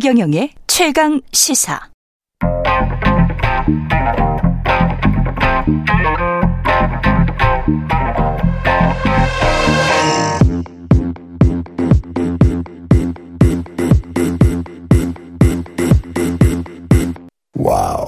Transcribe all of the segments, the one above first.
최경영의 최강 시사. 와우.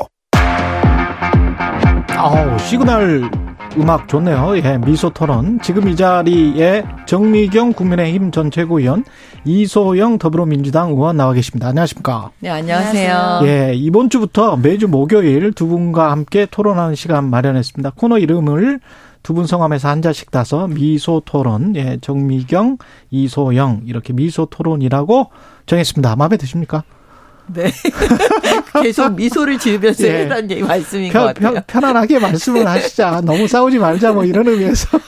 아우, 시그널 음악 좋네요. 예, 미소 토론. 지금 이 자리에 정미경 국민의힘 전 최고위원, 이소영 더불어민주당 의원 나와 계십니다. 안녕하십니까? 네, 안녕하세요. 예, 이번 주부터 매주 목요일 두 분과 함께 토론하는 시간 마련했습니다. 코너 이름을 두 분 성함에서 한 자씩 따서 미소 토론, 예, 정미경, 이소영 이렇게 미소 토론이라고 정했습니다. 마음에 드십니까? 네. 계속 미소를 지으면서 예. 해달라는 얘기 말씀인 편, 것 같아요. 편, 편안하게 말씀을 하시자. 너무 싸우지 말자. 뭐 이런 의미에서.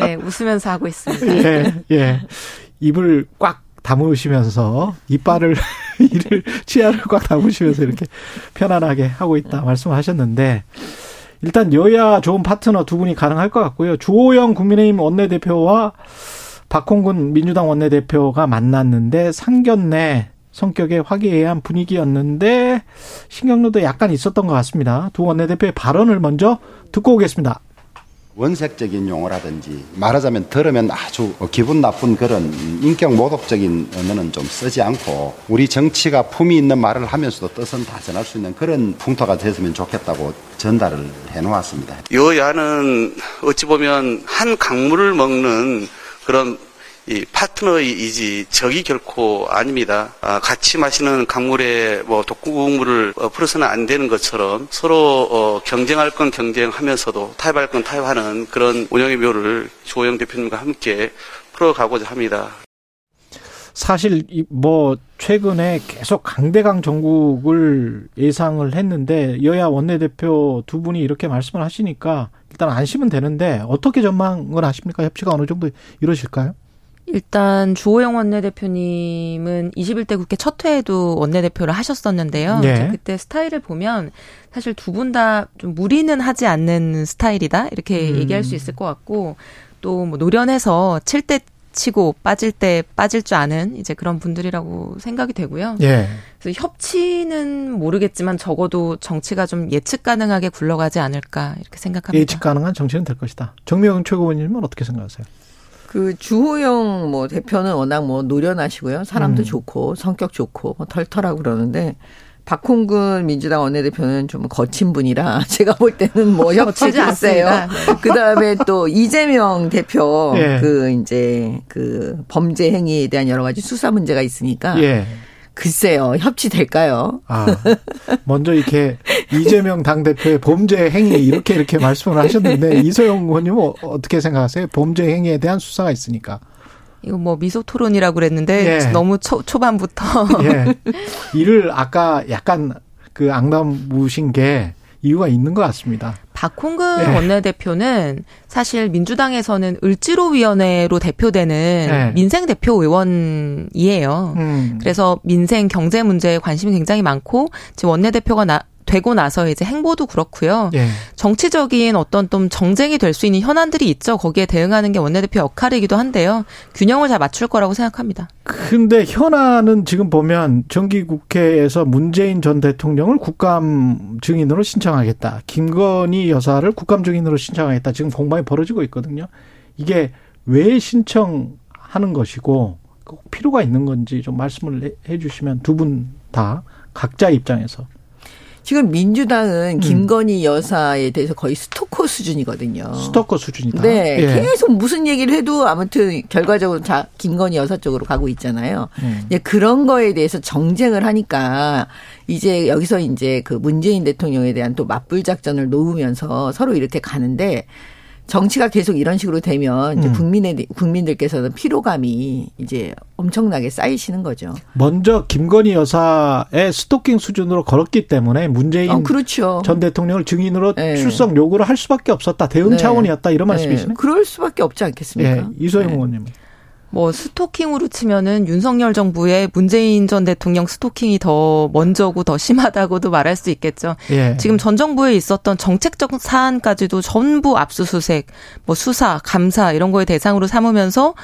네, 웃으면서 하고 있습니다. 예, 예. 입을 꽉 다무시면서 이빨을 이를 치아를 꽉 다무시면서 이렇게 편안하게 하고 있다 말씀하셨는데 일단 여야 좋은 파트너 두 분이 가능할 것 같고요. 주호영 국민의힘 원내대표와 박홍근 민주당 원내대표가 만났는데 상견례 성격의 화기애애한 분위기였는데 신경로도 약간 있었던 것 같습니다. 두 원내대표의 발언을 먼저 듣고 오겠습니다. 원색적인 용어라든지 말하자면 들으면 아주 기분 나쁜 그런 인격 모독적인 언어는 좀 쓰지 않고 우리 정치가 품이 있는 말을 하면서도 뜻은 다 전할 수 있는 그런 풍토가 됐으면 좋겠다고 전달을 해놓았습니다. 여야는 어찌 보면 한 강물을 먹는 그런 이 파트너이지 적이 결코 아닙니다. 아, 같이 마시는 강물에 뭐 독국물을 어, 풀어서는 안 되는 것처럼 서로 어, 경쟁할 건 경쟁하면서도 타협할 건 타협하는 그런 운영의 묘를 조영 대표님과 함께 풀어가고자 합니다. 사실 뭐 최근에 계속 강대강 정국을 예상을 했는데 여야 원내대표 두 분이 이렇게 말씀을 하시니까 일단 안심은 되는데 어떻게 전망을 하십니까? 협치가 어느 정도 이루어질까요? 일단 주호영 원내대표님은 21대 국회 첫 회에도 원내대표를 하셨었는데요. 네. 그때 스타일을 보면 사실 두 분 다 좀 무리는 하지 않는 스타일이다 이렇게 음. 얘기할 수 있을 것 같고 또 뭐 노련해서 칠 때 치고 빠질 때 빠질 줄 아는 이제 그런 분들이라고 생각이 되고요. 예. 그래서 협치는 모르겠지만 적어도 정치가 좀 예측 가능하게 굴러가지 않을까 이렇게 생각합니다. 예측 가능한 정치는 될 것이다. 정명훈 최고위원님은 어떻게 생각하세요? 그 주호영 뭐 대표는 워낙 뭐 노련하시고요. 사람도 음. 좋고 성격 좋고 뭐 털털하고 그러는데 박홍근 민주당 원내대표는 좀 거친 분이라 제가 볼 때는 뭐 협치지 않세요. 네. 그 다음에 또 이재명 대표 예. 그 이제 그 범죄 행위에 대한 여러 가지 수사 문제가 있으니까 예. 글쎄요, 협치될까요? 아, 먼저 이렇게 이재명 당대표의 범죄 행위 이렇게 이렇게 말씀을 하셨는데 이소영 의원님은 어, 어떻게 생각하세요? 범죄 행위에 대한 수사가 있으니까. 이거 뭐 미소 토론이라고 그랬는데 예. 너무 초, 초반부터. 예. 이를 아까 약간 그 앙담 무신 게 이유가 있는 것 같습니다. 박홍근 네. 원내대표는 사실 민주당에서는 을지로위원회로 대표되는 네. 민생 대표 의원이에요. 음. 그래서 민생 경제 문제에 관심이 굉장히 많고 지금 원내대표가 나, 되고 나서 이제 행보도 그렇고요. 예. 정치적인 어떤 좀 정쟁이 될 수 있는 현안들이 있죠. 거기에 대응하는 게 원내대표 역할이기도 한데요. 균형을 잘 맞출 거라고 생각합니다. 근데 현안은 지금 보면 정기국회에서 문재인 전 대통령을 국감 증인으로 신청하겠다. 김건희 여사를 국감 증인으로 신청하겠다. 지금 공방이 벌어지고 있거든요. 이게 왜 신청하는 것이고 꼭 필요가 있는 건지 좀 말씀을 해 주시면 두 분 다 각자 입장에서 지금 민주당은 음. 김건희 여사에 대해서 거의 스토커 수준이거든요. 스토커 수준이다. 네. 예. 계속 무슨 얘기를 해도 아무튼 결과적으로 다 김건희 여사 쪽으로 가고 있잖아요. 음. 그런 거에 대해서 정쟁을 하니까 이제 여기서 이제 그 문재인 대통령에 대한 또 맞불 작전을 놓으면서 서로 이렇게 가는데 정치가 계속 이런 식으로 되면 이제 음. 국민의 국민들께서는 피로감이 이제 엄청나게 쌓이시는 거죠. 먼저 김건희 여사의 스토킹 수준으로 걸었기 때문에 문재인 어, 그렇죠. 전 대통령을 증인으로 네. 출석 요구를 할 수밖에 없었다. 대응 네. 차원이었다 이런 네. 말씀이시네. 그럴 수밖에 없지 않겠습니까? 네. 이소영 네. 의원님. 뭐 스토킹으로 치면은 윤석열 정부의 문재인 전 대통령 스토킹이 더 먼저고 더 심하다고도 말할 수 있겠죠. 예. 지금 전 정부에 있었던 정책적 사안까지도 전부 압수수색, 뭐 수사, 감사 이런 거에 대상으로 삼으면서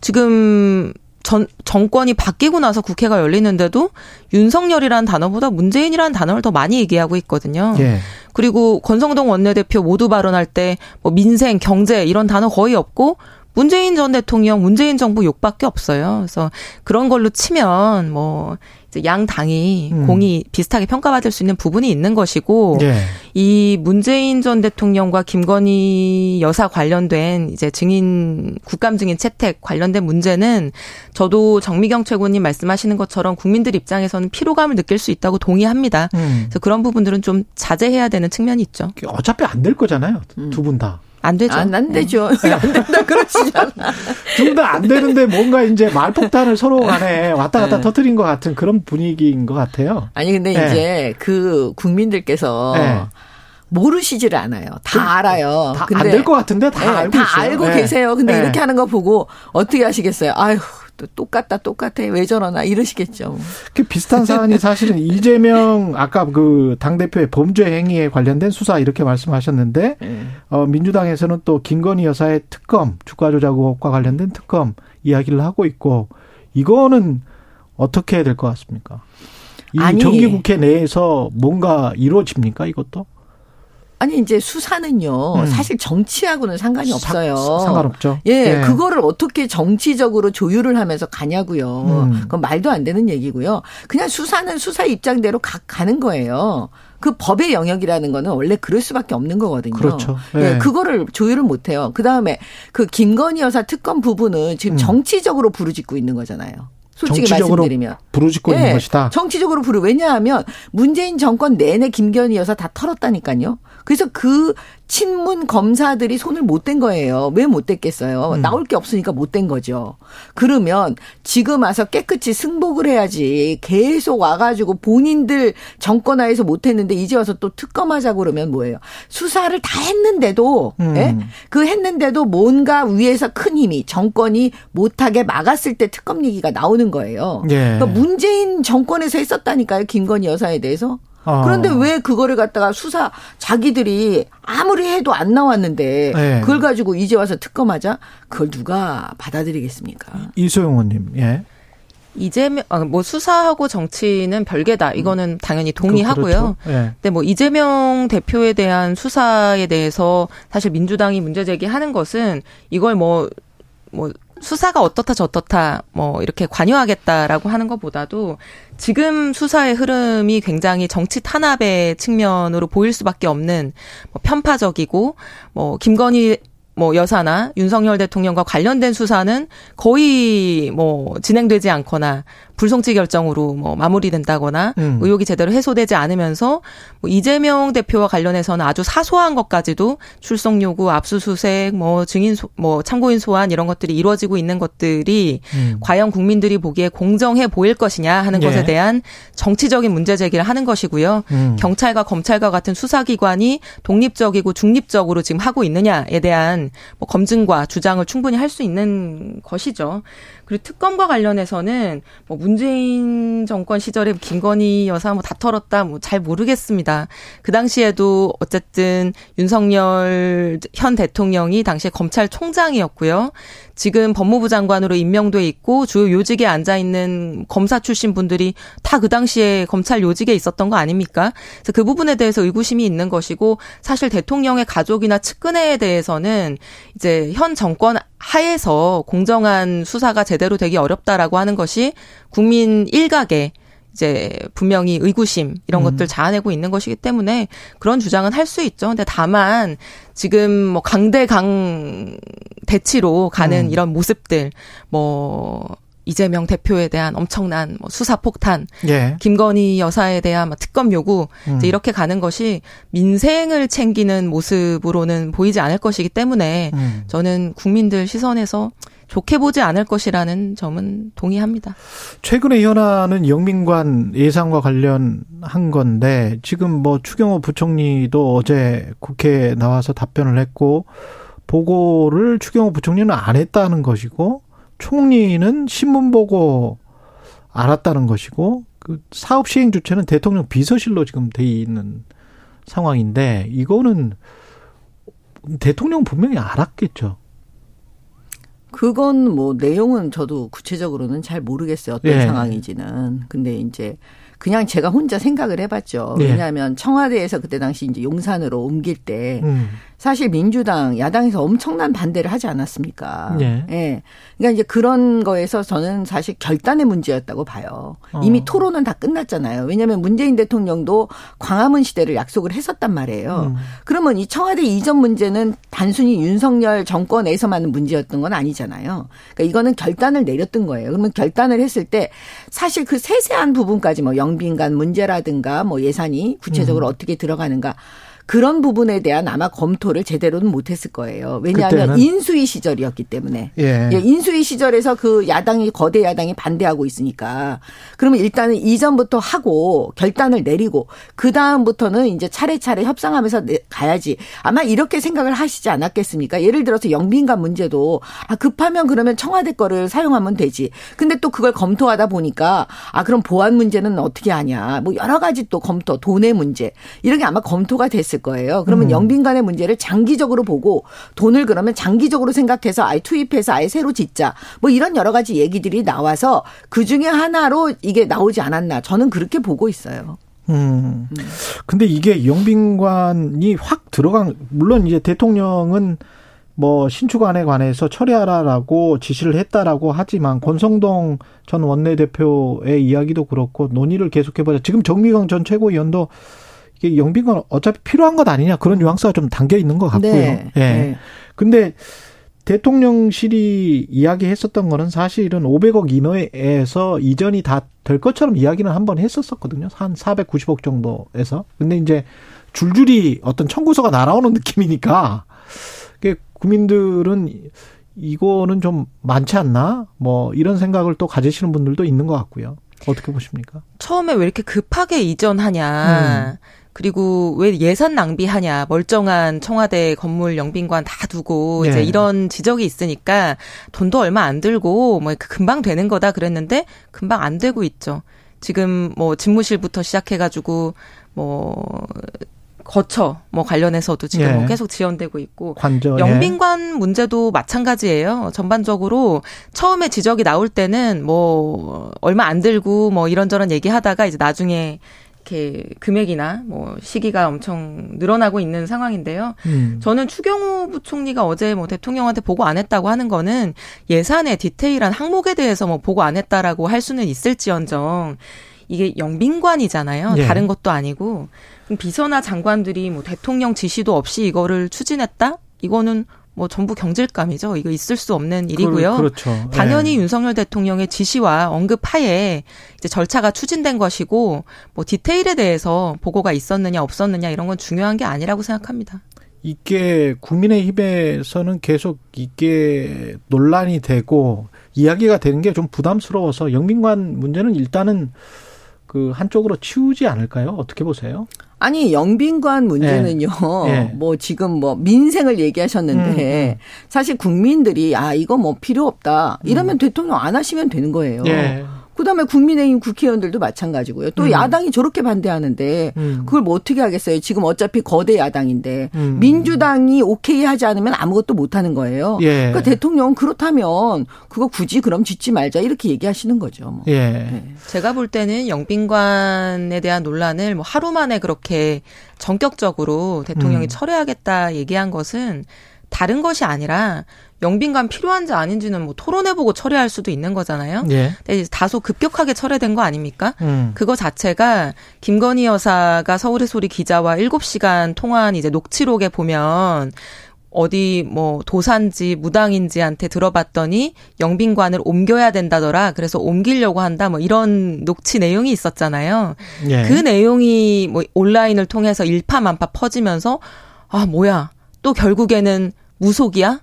지금 전 정권이 바뀌고 나서 국회가 열리는데도 윤석열이라는 단어보다 문재인이라는 단어를 더 많이 얘기하고 있거든요. 예. 그리고 권성동 원내대표 모두 발언할 때 뭐 민생, 경제 이런 단어 거의 없고 문재인 전 대통령, 문재인 정부 욕밖에 없어요. 그래서 그런 걸로 치면 뭐 양 당이 음. 공이 비슷하게 평가받을 수 있는 부분이 있는 것이고 네. 이 문재인 전 대통령과 김건희 여사 관련된 이제 증인 국감 증인 채택 관련된 문제는 저도 정미경 최고님 말씀하시는 것처럼 국민들 입장에서는 피로감을 느낄 수 있다고 동의합니다. 음. 그래서 그런 부분들은 좀 자제해야 되는 측면이 있죠. 어차피 안 될 거잖아요. 두 분 다. 안 되죠. 안, 안 되죠. 네. 안 된다 그러시잖아. 둘 다 안 되는데 뭔가 이제 말폭탄을 서로 간에 왔다 갔다 네. 터트린 것 같은 그런 분위기인 것 같아요. 아니 근데 네. 이제 그 국민들께서 네. 모르시지를 않아요. 다 그, 알아요. 안될 것 같은데 다 네, 알고 다 있어요. 알고 네. 계세요. 근데 이렇게 하는 거 보고 어떻게 하시겠어요? 아휴 또 똑같다 똑같아 왜 저러나 이러시겠죠. 그 비슷한 사안이 사실은 이재명 아까 그 당 대표의 범죄 행위에 관련된 수사 이렇게 말씀하셨는데 네. 어, 민주당에서는 또 김건희 여사의 특검 주가 조작 의혹과 관련된 특검 이야기를 하고 있고 이거는 어떻게 해야 될 것 같습니까? 이 아니, 정기국회 내에서 뭔가 이루어집니까 이것도? 아니 이제 수사는요 음. 사실 정치하고는 상관이 없어요. 상관없죠. 예, 예, 그거를 어떻게 정치적으로 조율을 하면서 가냐고요. 음. 그건 말도 안 되는 얘기고요. 그냥 수사는 수사 입장대로 가, 가는 거예요. 그 법의 영역이라는 거는 원래 그럴 수밖에 없는 거거든요. 그렇죠. 예, 예 그거를 조율을 못 해요. 그다음에 그 김건희 여사 특검 부분은 지금 음. 정치적으로 부르짖고 있는 거잖아요. 솔직히 말씀드리면 부르짖고 네. 있는 것이다. 정치적으로 부르 왜냐하면 문재인 정권 내내 김건희 여사 다 털었다니까요. 그래서 그 친문 검사들이 손을 못 댄 거예요. 왜 못 댔겠어요? 음. 나올 게 없으니까 못 댄 거죠. 그러면 지금 와서 깨끗이 승복을 해야지. 계속 와가지고 본인들 정권하에서 못 했는데 이제 와서 또 특검하자고 그러면 뭐예요? 수사를 다 했는데도, 음. 예? 그 했는데도 뭔가 위에서 큰 힘이 정권이 못하게 막았을 때 특검 얘기가 나오는 거예요. 예. 그러니까 문재인 정권에서 했었다니까요. 김건희 여사에 대해서. 어. 그런데 왜 그거를 갖다가 수사 자기들이 아무리 해도 안 나왔는데 네. 그걸 가지고 이제 와서 특검하자 그걸 누가 받아들이겠습니까? 이소영 의원님, 예. 이재명 아, 뭐 수사하고 정치는 별개다. 이거는 음. 당연히 동의하고요. 그렇죠. 네. 근데 뭐 이재명 대표에 대한 수사에 대해서 사실 민주당이 문제 제기하는 것은 이걸 뭐뭐 뭐 수사가 어떻다 저떻다 뭐 이렇게 관여하겠다라고 하는 것보다도 지금 수사의 흐름이 굉장히 정치 탄압의 측면으로 보일 수밖에 없는 뭐 편파적이고 뭐 김건희 뭐 여사나 윤석열 대통령과 관련된 수사는 거의 뭐 진행되지 않거나 불송치 결정으로 뭐 마무리된다거나 음. 의혹이 제대로 해소되지 않으면서 뭐 이재명 대표와 관련해서는 아주 사소한 것까지도 출석 요구, 압수수색, 뭐 증인 소, 뭐 참고인 소환 이런 것들이 이루어지고 있는 것들이 음. 과연 국민들이 보기에 공정해 보일 것이냐 하는 예. 것에 대한 정치적인 문제 제기를 하는 것이고요. 음. 경찰과 검찰과 같은 수사기관이 독립적이고 중립적으로 지금 하고 있느냐에 대한 뭐 검증과 주장을 충분히 할 수 있는 것이죠. 그리고 특검과 관련해서는 뭐 문재인 정권 시절에 김건희 여사 뭐 다 털었다 뭐 잘 모르겠습니다. 그 당시에도 어쨌든 윤석열 현 대통령이 당시에 검찰총장이었고요. 지금 법무부 장관으로 임명돼 있고 주요 요직에 앉아 있는 검사 출신 분들이 다 그 당시에 검찰 요직에 있었던 거 아닙니까? 그래서 그 부분에 대해서 의구심이 있는 것이고 사실 대통령의 가족이나 측근에 대해서는 이제 현 정권 하에서 공정한 수사가 제대로 되기 어렵다라고 하는 것이 국민 일각에 이제 분명히 의구심 이런 음. 것들 자아내고 있는 것이기 때문에 그런 주장은 할 수 있죠. 근데 다만 지금 뭐 강대강 대치로 가는 음. 이런 모습들 뭐 이재명 대표에 대한 엄청난 뭐 수사 폭탄, 예. 김건희 여사에 대한 뭐 특검 요구 음. 이제 이렇게 가는 것이 민생을 챙기는 모습으로는 보이지 않을 것이기 때문에 음. 저는 국민들 시선에서 좋게 보지 않을 것이라는 점은 동의합니다. 최근에 현안은 영민관 예상과 관련한 건데 지금 뭐 추경호 부총리도 어제 국회에 나와서 답변을 했고 보고를 추경호 부총리는 안 했다는 것이고 총리는 신문 보고 알았다는 것이고 그 사업 시행 주체는 대통령 비서실로 지금 돼 있는 상황인데 이거는 대통령 분명히 알았겠죠. 그건 뭐 내용은 저도 구체적으로는 잘 모르겠어요. 어떤 예. 상황인지는. 근데 이제 그냥 제가 혼자 생각을 해봤죠. 예. 왜냐하면 청와대에서 그때 당시 이제 용산으로 옮길 때 음. 사실 민주당 야당에서 엄청난 반대를 하지 않았습니까? 예. 예. 그러니까 이제 그런 거에서 저는 사실 결단의 문제였다고 봐요. 이미 어. 토론은 다 끝났잖아요. 왜냐하면 문재인 대통령도 광화문 시대를 약속을 했었단 말이에요. 음. 그러면 이 청와대 이전 문제는 단순히 윤석열 정권에서만 문제였던 건 아니잖아요. 그러니까 이거는 결단을 내렸던 거예요. 그러면 결단을 했을 때 사실 그 세세한 부분까지 뭐 영빈관 문제라든가 뭐 예산이 구체적으로 음. 어떻게 들어가는가 그런 부분에 대한 아마 검토를 제대로는 못했을 거예요. 왜냐하면. 인수위 시절이었기 때문에 예. 예. 인수위 시절에서 그 야당이 거대 야당이 반대하고 있으니까 그러면 일단은 이전부터 하고 결단을 내리고 그 다음부터는 이제 차례차례 협상하면서 가야지 아마 이렇게 생각을 하시지 않았겠습니까? 예를 들어서 영빈관 문제도 아 급하면 그러면 청와대 거를 사용하면 되지. 근데 또 그걸 검토하다 보니까 아 그럼 보안 문제는 어떻게 하냐 뭐 여러 가지 또 검토 돈의 문제 이런 게 아마 검토가 됐을. 있을 거예요. 그러면 음. 영빈관의 문제를 장기적으로 보고 돈을 그러면 장기적으로 생각해서 아예 투입해서 아예 새로 짓자. 뭐 이런 여러 가지 얘기들이 나와서 그 중에 하나로 이게 나오지 않았나. 저는 그렇게 보고 있어요. 음. 음. 근데 이게 영빈관이 확 들어간 물론 이제 대통령은 뭐 신축안에 관해서 처리하라라고 지시를 했다라고 하지만 권성동 전 원내대표의 이야기도 그렇고 논의를 계속해보자. 지금 정미경 전 최고위원도 이게 영빈관 어차피 필요한 것 아니냐 그런 뉘앙스가 좀 담겨 있는 것 같고요. 네. 예. 네. 근데 대통령실이 이야기했었던 거는 사실은 500억 이내에서 이전이 다 될 것처럼 이야기는 한 번 했었었거든요. 한 490억 정도에서. 근데 이제 줄줄이 어떤 청구서가 날아오는 느낌이니까 국민들은 이거는 좀 많지 않나? 뭐 이런 생각을 또 가지시는 분들도 있는 것 같고요. 어떻게 보십니까? 처음에 왜 이렇게 급하게 이전하냐. 음. 그리고 왜 예산 낭비하냐 멀쩡한 청와대 건물 영빈관 다 두고 네. 이제 이런 지적이 있으니까 돈도 얼마 안 들고 뭐 금방 되는 거다 그랬는데 금방 안 되고 있죠. 지금 뭐 집무실부터 시작해가지고 뭐 거처 뭐 관련해서도 지금 예. 뭐 계속 지연되고 있고 관저, 예. 영빈관 예. 문제도 마찬가지예요. 전반적으로 처음에 지적이 나올 때는 뭐 얼마 안 들고 뭐 이런저런 얘기하다가 이제 나중에 이렇게 금액이나 뭐 시기가 엄청 늘어나고 있는 상황인데요. 음. 저는 추경호 부총리가 어제 뭐 대통령한테 보고 안 했다고 하는 거는 예산의 디테일한 항목에 대해서 뭐 보고 안 했다라고 할 수는 있을지언정 이게 영빈관이잖아요. 예. 다른 것도 아니고 비서나 장관들이 뭐 대통령 지시도 없이 이거를 추진했다? 이거는 뭐 전부 경질감이죠. 이거 있을 수 없는 일이고요. 그렇죠. 당연히 네. 윤석열 대통령의 지시와 언급 하에 이제 절차가 추진된 것이고 뭐 디테일에 대해서 보고가 있었느냐 없었느냐 이런 건 중요한 게 아니라고 생각합니다. 이게 국민의힘에서는 계속 이게 논란이 되고 이야기가 되는 게 좀 부담스러워서 영민관 문제는 일단은 그 한쪽으로 치우지 않을까요? 어떻게 보세요? 아니 영빈관 문제는요. 네. 네. 뭐 지금 뭐 민생을 얘기하셨는데 음, 음. 사실 국민들이 아 이거 뭐 필요 없다 이러면 음. 대통령 안 하시면 되는 거예요. 네. 그다음에 국민의힘 국회의원들도 마찬가지고요. 또 음. 야당이 저렇게 반대하는데 음. 그걸 뭐 어떻게 하겠어요? 지금 어차피 거대 야당인데 음. 민주당이 오케이 하지 않으면 아무것도 못 하는 거예요. 예. 그러니까 대통령은 그렇다면 그거 굳이 그럼 짓지 말자 이렇게 얘기하시는 거죠. 뭐. 예. 네. 제가 볼 때는 영빈관에 대한 논란을 뭐 하루 만에 그렇게 전격적으로 대통령이 음. 철회하겠다 얘기한 것은 다른 것이 아니라 영빈관 필요한지 아닌지는 뭐 토론해보고 처리할 수도 있는 거잖아요. 예. 근데 다소 급격하게 철회된 거 아닙니까? 음. 그거 자체가 김건희 여사가 서울의 소리 기자와 7시간 통화한 이제 녹취록에 보면 어디 뭐 도산지 무당인지한테 들어봤더니 영빈관을 옮겨야 된다더라. 그래서 옮기려고 한다. 뭐 이런 녹취 내용이 있었잖아요. 예. 그 내용이 뭐 온라인을 통해서 일파만파 퍼지면서 아 뭐야 또 결국에는 무속이야?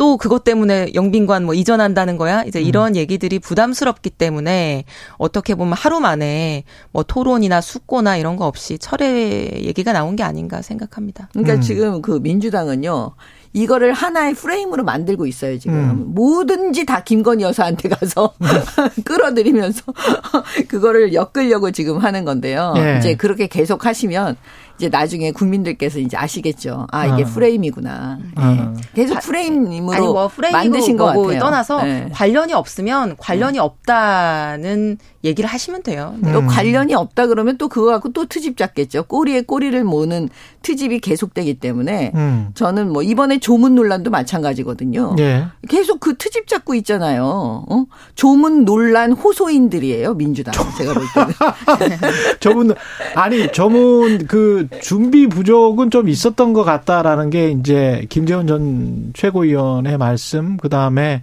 또 그것 때문에 영빈관 뭐 이전한다는 거야? 이제 음. 이런 음. 얘기들이 부담스럽기 때문에 어떻게 보면 하루 만에 뭐 토론이나 숙고나 이런 거 없이 철회 얘기가 나온 게 아닌가 생각합니다. 그러니까 음. 지금 그 민주당은요. 이거를 하나의 프레임으로 만들고 있어요, 지금. 음. 뭐든지 다 김건희 여사한테 가서 끌어들이면서 그거를 엮으려고 지금 하는 건데요. 예. 이제 그렇게 계속 하시면 이제 나중에 국민들께서 이제 아시겠죠. 아 이게 어. 프레임이구나. 어. 네. 계속 프레임으로 아니, 뭐 만드신 것 같아요. 떠나서 네. 관련이 없으면 관련이 없다는 얘기를 하시면 돼요. 네. 또 관련이 없다 그러면 또 그거 갖고 또 트집 잡겠죠. 꼬리에 꼬리를 모는 트집이 계속되기 때문에 음. 저는 뭐 이번에 조문 논란도 마찬가지거든요. 예. 계속 그 트집 잡고 있잖아요. 어? 조문 논란 호소인들이에요 민주당 제가 볼 때는. 조문 아니 조문 그 준비 부족은 좀 있었던 것 같다라는 게 이제 김재원 전 최고위원의 말씀 그 다음에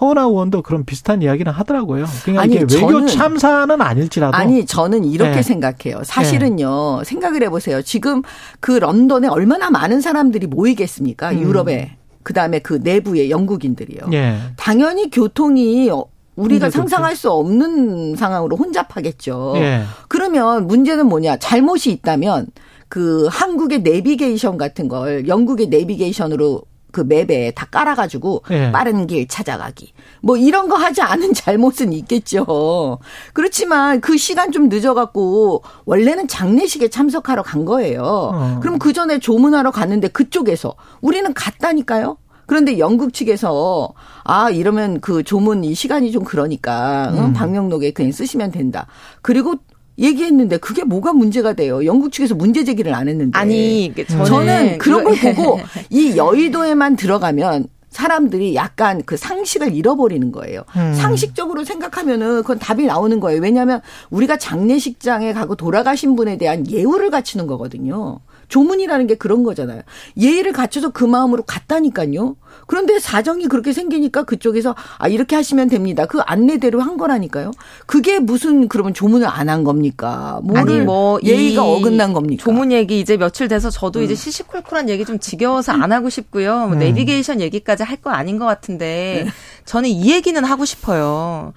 허은하 의원도 그런 비슷한 이야기는 하더라고요. 그러니까 아니, 이게 외교 참사는 아닐지라도 아니 저는 이렇게 네. 생각해요. 사실은요 네. 생각을 해보세요. 지금 그 런던에 얼마나 많은 사람들이 모이겠습니까? 음. 유럽에 그 다음에 그 내부의 영국인들이요. 네. 당연히 교통이 우리가 상상할 수 없는 상황으로 혼잡하겠죠. 예. 그러면 문제는 뭐냐? 잘못이 있다면 그 한국의 내비게이션 같은 걸 영국의 내비게이션으로 그 맵에 다 깔아가지고 예. 빠른 길 찾아가기. 뭐 이런 거 하지 않은 잘못은 있겠죠. 그렇지만 그 시간 좀 늦어갖고 원래는 장례식에 참석하러 간 거예요. 어. 그럼 그 전에 조문하러 갔는데 그쪽에서 우리는 갔다니까요. 그런데 영국 측에서 아 이러면 그 조문 이 시간이 좀 그러니까 음. 방명록에 그냥 쓰시면 된다. 그리고 얘기했는데 그게 뭐가 문제가 돼요? 영국 측에서 문제 제기를 안 했는데. 아니, 그 저는, 저는 그런 걸 보고 이 여의도에만 들어가면 사람들이 약간 그 상식을 잃어버리는 거예요. 음. 상식적으로 생각하면은 그건 답이 나오는 거예요. 왜냐하면 우리가 장례식장에 가고 돌아가신 분에 대한 예우를 갖추는 거거든요. 조문이라는 게 그런 거잖아요. 예의를 갖춰서 그 마음으로 갔다니까요. 그런데 사정이 그렇게 생기니까 그쪽에서 아 이렇게 하시면 됩니다. 그 안내대로 한 거라니까요. 그게 무슨 그러면 조문을 안 한 겁니까? 아니 뭐 예의가 어긋난 겁니까? 조문 얘기 이제 며칠 돼서 저도 음. 이제 시시콜콜한 얘기 좀 지겨워서 안 하고 싶고요. 뭐 음. 내비게이션 얘기까지 할 거 아닌 것 같은데 네. 저는 이 얘기는 하고 싶어요.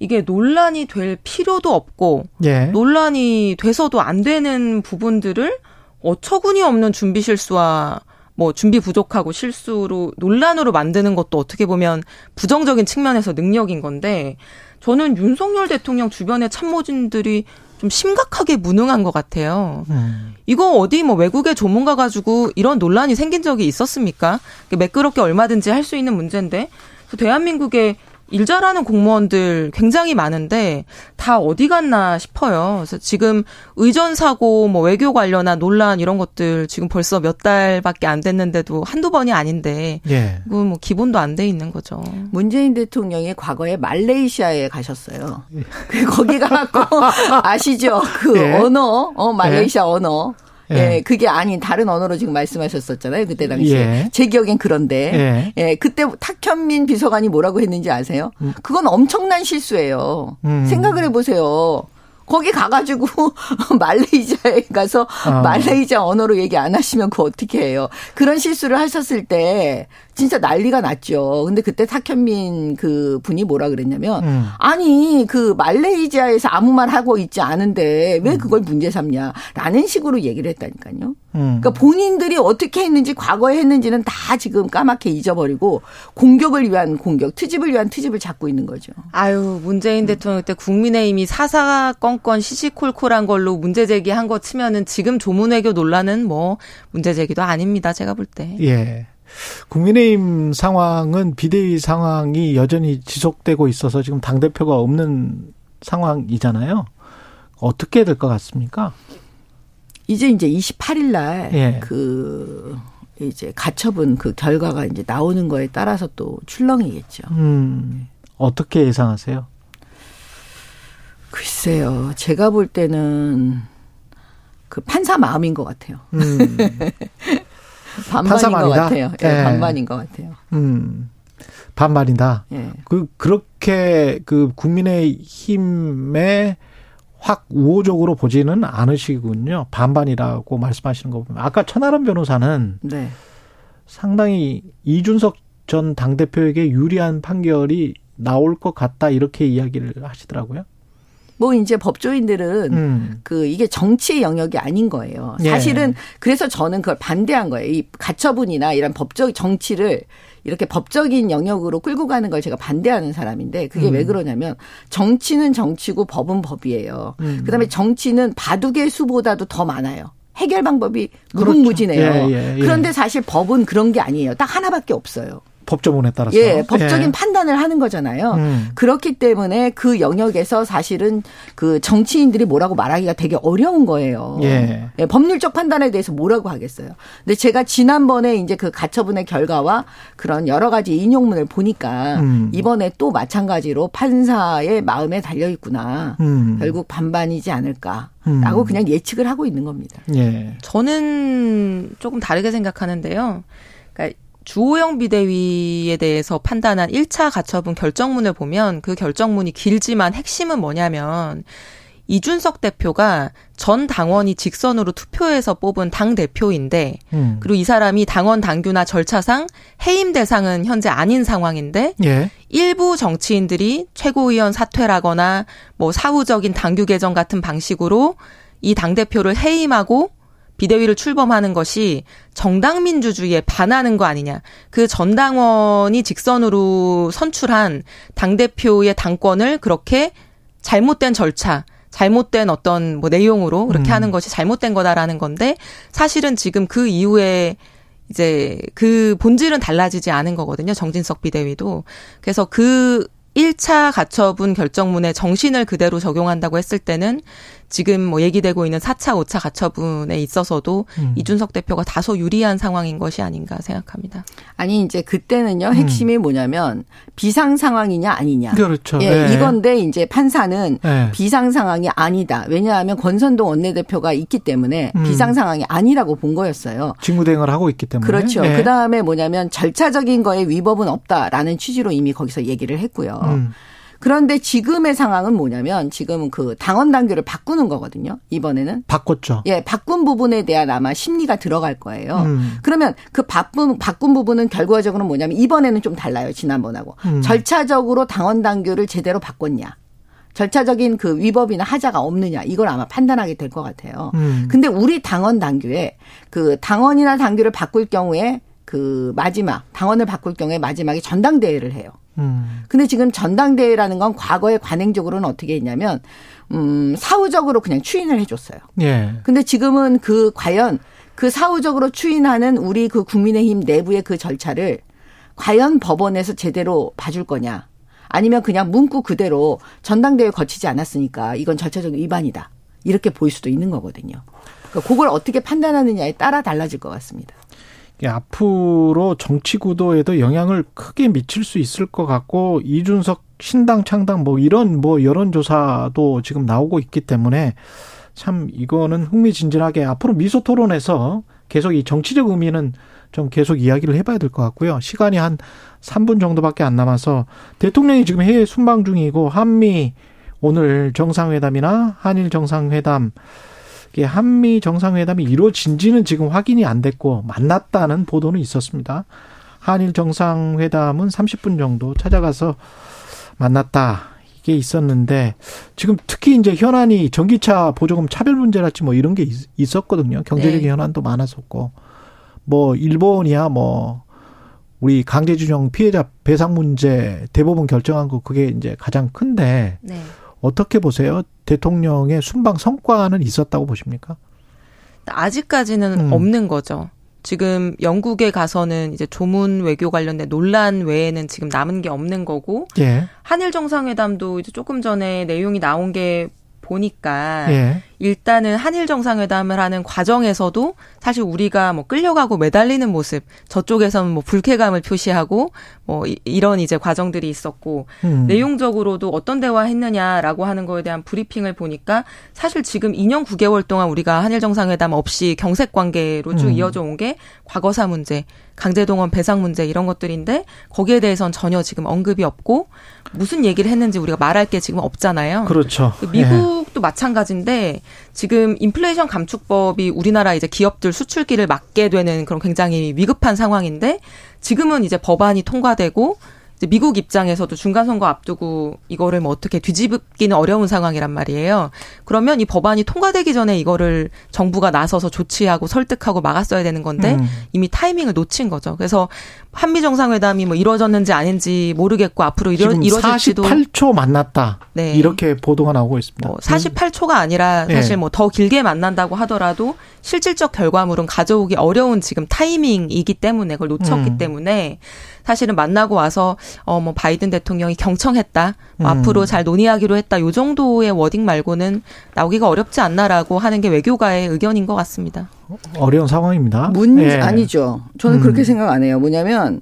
이게 논란이 될 필요도 없고 예. 논란이 돼서도 안 되는 부분들을 어처구니 없는 준비 실수와 뭐 준비 부족하고 실수로 논란으로 만드는 것도 어떻게 보면 부정적인 측면에서 능력인 건데 저는 윤석열 대통령 주변의 참모진들이 좀 심각하게 무능한 것 같아요. 음. 이거 어디 뭐 외국의 전문가 가지고 이런 논란이 생긴 적이 있었습니까? 매끄럽게 얼마든지 할 수 있는 문제인데 대한민국의 일 잘하는 공무원들 굉장히 많은데 다 어디 갔나 싶어요. 그래서 지금 의전 사고 뭐 외교 관련한 논란 이런 것들 지금 벌써 몇 달밖에 안 됐는데도 한두 번이 아닌데 예. 그건 뭐 기본도 안 돼 있는 거죠. 문재인 대통령이 과거에 말레이시아에 가셨어요. 그 거기 가고 아시죠? 그 예. 언어, 어 말레이시아 예. 언어. 예. 예. 그게 아닌 다른 언어로 지금 말씀하셨었잖아요. 그때 당시에. 예. 제 기억엔 그런데. 예. 예. 그때 탁현민 비서관이 뭐라고 했는지 아세요? 음. 그건 엄청난 실수예요. 음. 생각을 해보세요. 거기 가가지고 말레이시아에 가서 어. 말레이시아 언어로 얘기 안 하시면 그거 어떻게 해요? 그런 실수를 하셨을 때 진짜 난리가 났죠. 근데 그때 탁현민 그 분이 뭐라 그랬냐면 음. 아니 그 말레이시아에서 아무 말 하고 있지 않은데 왜 음. 그걸 문제 삼냐라는 식으로 얘기를 했다니까요. 음. 그러니까 본인들이 어떻게 했는지 과거에 했는지는 다 지금 까맣게 잊어버리고 공격을 위한 공격, 트집을 위한 트집을 잡고 있는 거죠. 아유 문재인 대통령 때 국민의힘이 사사건 건 시시콜콜한 걸로 문제 제기한 거 치면은 지금 조문외교 논란은 뭐 문제 제기도 아닙니다. 제가 볼 때. 예. 국민의힘 상황은 비대위 상황이 여전히 지속되고 있어서 지금 당대표가 없는 상황이잖아요. 어떻게 될 것 같습니까? 이제 이제 28일 날, 예. 그, 이제 가처분 그 결과가 이제 나오는 거에 따라서 또 출렁이겠죠. 음, 어떻게 예상하세요? 글쎄요. 제가 볼 때는 그 판사 마음인 것 같아요. 음. 반반인 것 같아요. 예, 네. 반반인 것 같아요. 음. 반반이다. 예. 그 그렇게 그 국민의 힘에 확 우호적으로 보지는 않으시군요. 반반이라고 말씀하시는 거 보면 아까 천하람 변호사는 네. 상당히 이준석 전 당대표에게 유리한 판결이 나올 것 같다 이렇게 이야기를 하시더라고요. 뭐 이제 법조인들은 음. 그 이게 정치의 영역이 아닌 거예요. 예. 사실은 예. 그래서 저는 그걸 반대한 거예요. 이 가처분이나 이런 법적 정치를 이렇게 법적인 영역으로 끌고 가는 걸 제가 반대하는 사람인데 그게 음. 왜 그러냐면 정치는 정치고 법은 법이에요. 음. 그다음에 정치는 바둑의 수보다도 더 많아요. 해결 방법이 무궁무진해요. 그렇죠. 예, 예, 예. 그런데 사실 법은 그런 게 아니에요. 딱 하나밖에 없어요. 법조문에 따라서. 예, 법적인 예. 판단을 하는 거잖아요. 음. 그렇기 때문에 그 영역에서 사실은 그 정치인들이 뭐라고 말하기가 되게 어려운 거예요. 예. 예. 법률적 판단에 대해서 뭐라고 하겠어요. 근데 제가 지난번에 이제 그 가처분의 결과와 그런 여러 가지 인용문을 보니까 음. 이번에 또 마찬가지로 판사의 마음에 달려 있구나. 음. 결국 반반이지 않을까. 라고 음. 그냥 예측을 하고 있는 겁니다. 예. 저는 조금 다르게 생각하는데요. 그러니까 주호영 비대위에 대해서 판단한 1차 가처분 결정문을 보면 그 결정문이 길지만 핵심은 뭐냐면 이준석 대표가 전 당원이 직선으로 투표해서 뽑은 당 대표인데 음. 그리고 이 사람이 당원 당규나 절차상 해임 대상은 현재 아닌 상황인데 예. 일부 정치인들이 최고위원 사퇴라거나 뭐 사후적인 당규 개정 같은 방식으로 이 당 대표를 해임하고 비대위를 출범하는 것이 정당 민주주의에 반하는 거 아니냐. 그 전당원이 직선으로 선출한 당대표의 당권을 그렇게 잘못된 절차, 잘못된 어떤 뭐 내용으로 그렇게 음. 하는 것이 잘못된 거다라는 건데 사실은 지금 그 이후에 이제 그 본질은 달라지지 않은 거거든요. 정진석 비대위도. 그래서 그 1차 가처분 결정문의 정신을 그대로 적용한다고 했을 때는 지금 뭐 얘기되고 있는 4차, 5차 가처분에 있어서도 음. 이준석 대표가 다소 유리한 상황인 것이 아닌가 생각합니다. 아니 이제 그때는요 핵심이 음. 뭐냐면 비상 상황이냐 아니냐. 그렇죠. 예, 네. 이건데 이제 판사는 네. 비상 상황이 아니다. 왜냐하면 권선동 원내대표가 있기 때문에 음. 비상 상황이 아니라고 본 거였어요. 직무대행을 하고 있기 때문에. 그렇죠. 네. 그 다음에 뭐냐면 절차적인 거에 위법은 없다라는 취지로 이미 거기서 얘기를 했고요. 음. 그런데 지금의 상황은 뭐냐면 지금 그 당원 당규를 바꾸는 거거든요. 이번에는 바꿨죠. 예, 바꾼 부분에 대한 아마 심리가 들어갈 거예요. 음. 그러면 그 바꾼 바꾼 부분은 결과적으로 뭐냐면 이번에는 좀 달라요. 지난번하고 음. 절차적으로 당원 당규를 제대로 바꿨냐. 절차적인 그 위법이나 하자가 없느냐 이걸 아마 판단하게 될 것 같아요. 음. 근데 우리 당원 당규에 그 당원이나 당규를 바꿀 경우에 그 마지막 당원을 바꿀 경우에 마지막에 전당대회를 해요. 음. 근데 지금 전당대회라는 건 과거에 관행적으로는 어떻게 했냐면 음 사후적으로 그냥 추인을 해줬어요. 예. 근데 지금은 그 과연 그 사후적으로 추인하는 우리 그 국민의힘 내부의 그 절차를 과연 법원에서 제대로 봐줄 거냐? 아니면 그냥 문구 그대로 전당대회 거치지 않았으니까 이건 절차적 위반이다. 이렇게 보일 수도 있는 거거든요. 그러니까 그걸 어떻게 판단하느냐에 따라 달라질 것 같습니다. 앞으로 정치 구도에도 영향을 크게 미칠 수 있을 것 같고 이준석 신당 창당 뭐 이런 뭐 여론조사도 지금 나오고 있기 때문에 참 이거는 흥미진진하게 앞으로 미소 토론에서 계속 이 정치적 의미는 좀 계속 이야기를 해봐야 될 것 같고요. 시간이 한 3분 정도밖에 안 남아서 대통령이 지금 해외 순방 중이고 한미 오늘 정상회담이나 한일 정상회담 한미 정상회담이 이루어진지는 지금 확인이 안 됐고 만났다는 보도는 있었습니다. 한일 정상회담은 30분 정도 찾아가서 만났다. 이게 있었는데 지금 특히 이제 현안이 전기차 보조금 차별 문제랄지 뭐 이런 게 있었거든요. 경제적 네. 현안도 많았었고 뭐 일본이야 뭐 우리 강제징용 피해자 배상 문제 대법원 결정한 거 그게 이제 가장 큰데 네. 어떻게 보세요? 대통령의 순방 성과는 있었다고 보십니까? 아직까지는 음. 없는 거죠. 지금 영국에 가서는 이제 조문 외교 관련된 논란 외에는 지금 남은 게 없는 거고 예. 한일 정상회담도 이제 조금 전에 내용이 나온 게 보니까 예. 일단은 한일 정상회담을 하는 과정에서도 사실 우리가 뭐 끌려가고 매달리는 모습 저쪽에서는 뭐 불쾌감을 표시하고 뭐 이 런 이제 과정들이 있었고 음. 내용적으로도 어떤 대화했느냐라고 하는 거에 대한 브리핑을 보니까 사실 지금 2년 9개월 동안 우리가 한일 정상회담 없이 경색 관계로 쭉 음. 이어져 온 게 과거사 문제, 강제동원 배상 문제 이런 것들인데 거기에 대해서는 전혀 지금 언급이 없고 무슨 얘기를 했는지 우리가 말할 게 지금 없잖아요. 그렇죠. 그 미국 도 예. 마찬가지인데 지금 인플레이션 감축법이 우리나라 이제 기업들 수출기를 막게 되는 그런 굉장히 위급한 상황인데 지금은 이제 법안이 통과되고 미국 입장에서도 중간 선거 앞두고 이거를 뭐 어떻게 뒤집기는 어려운 상황이란 말이에요. 그러면 이 법안이 통과되기 전에 이거를 정부가 나서서 조치하고 설득하고 막았어야 되는 건데 음. 이미 타이밍을 놓친 거죠. 그래서 한미 정상회담이 뭐 이루어졌는지 아닌지 모르겠고 앞으로 이루, 이루어질지도 48초 만났다. 네. 이렇게 보도가 나오고 있습니다. 뭐 48초가 아니라 사실 네. 뭐더 길게 만난다고 하더라도 실질적 결과물은 가져오기 어려운 지금 타이밍이기 때문에 그걸 놓쳤기 음. 때문에 사실은 만나고 와서 어 뭐 바이든 대통령이 경청했다. 뭐 음. 앞으로 잘 논의하기로 했다. 요 정도의 워딩 말고는 나오기가 어렵지 않나라고 하는 게 외교가의 의견인 것 같습니다. 어려운 상황입니다. 문 네. 아니죠. 저는 음. 그렇게 생각 안 해요. 뭐냐면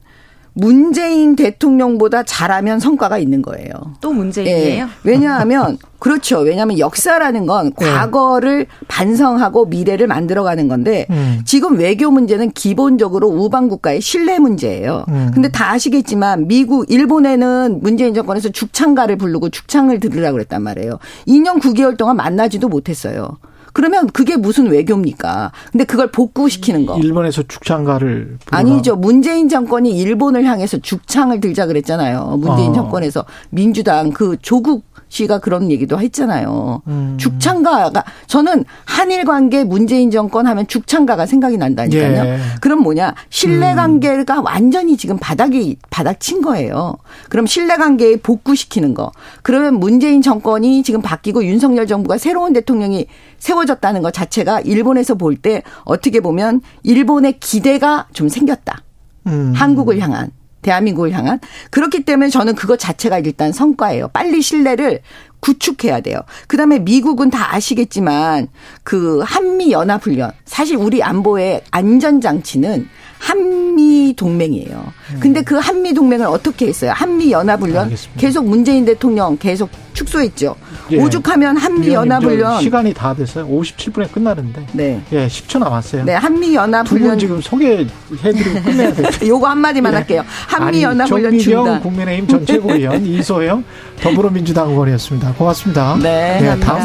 문재인 대통령보다 잘하면 성과가 있는 거예요. 또 문재인이에요? 예. 왜냐하면 그렇죠. 왜냐하면 역사라는 건 네. 과거를 반성하고 미래를 만들어가는 건데 음. 지금 외교 문제는 기본적으로 우방 국가의 신뢰 문제예요. 음. 근데 다 아시겠지만 미국, 일본에는 문재인 정권에서 죽창가를 부르고 죽창을 들으라고 그랬단 말이에요. 2년 9개월 동안 만나지도 못했어요. 그러면 그게 무슨 외교입니까? 근데 그걸 복구시키는 거. 일본에서 죽창가를 아니죠. 문재인 정권이 일본을 향해서 죽창을 들자 그랬잖아요. 문재인 어. 정권에서 민주당 그 조국 씨가 그런 얘기도 했잖아요. 음. 죽창가가 저는 한일 관계 문재인 정권 하면 죽창가가 생각이 난다니까요. 예. 그럼 뭐냐? 신뢰 음. 관계가 음. 완전히 지금 바닥이 바닥친 거예요. 그럼 신뢰 관계에 복구시키는 거. 그러면 문재인 정권이 지금 바뀌고 윤석열 정부가 새로운 대통령이 세워졌다는 것 자체가 일본에서 볼 때 어떻게 보면 일본의 기대가 좀 생겼다. 음. 한국을 향한. 대한민국을 향한 그렇기 때문에 저는 그것 자체가 일단 성과예요. 빨리 신뢰를 구축해야 돼요. 그 다음에 미국은 다 아시겠지만 그 한미 연합 훈련 사실 우리 안보의 안전 장치는 한미 동맹이에요. 근데 그 한미 동맹을 어떻게 했어요? 한미 연합훈련 계속 문재인 대통령 계속 축소했죠. 예. 오죽하면 한미 연합훈련 시간이 다 됐어요. 57분에 끝나는데. 네. 예, 10초 남았어요. 네, 한미 연합훈련 지금 소개해드리고 끝내야 돼요. 요거 한 마디만 예. 할게요. 한미 연합훈련 중단. 국민의힘 전 최고위원 이소영 더불어민주당 의원이었습니다. 고맙습니다. 네, 네 다음.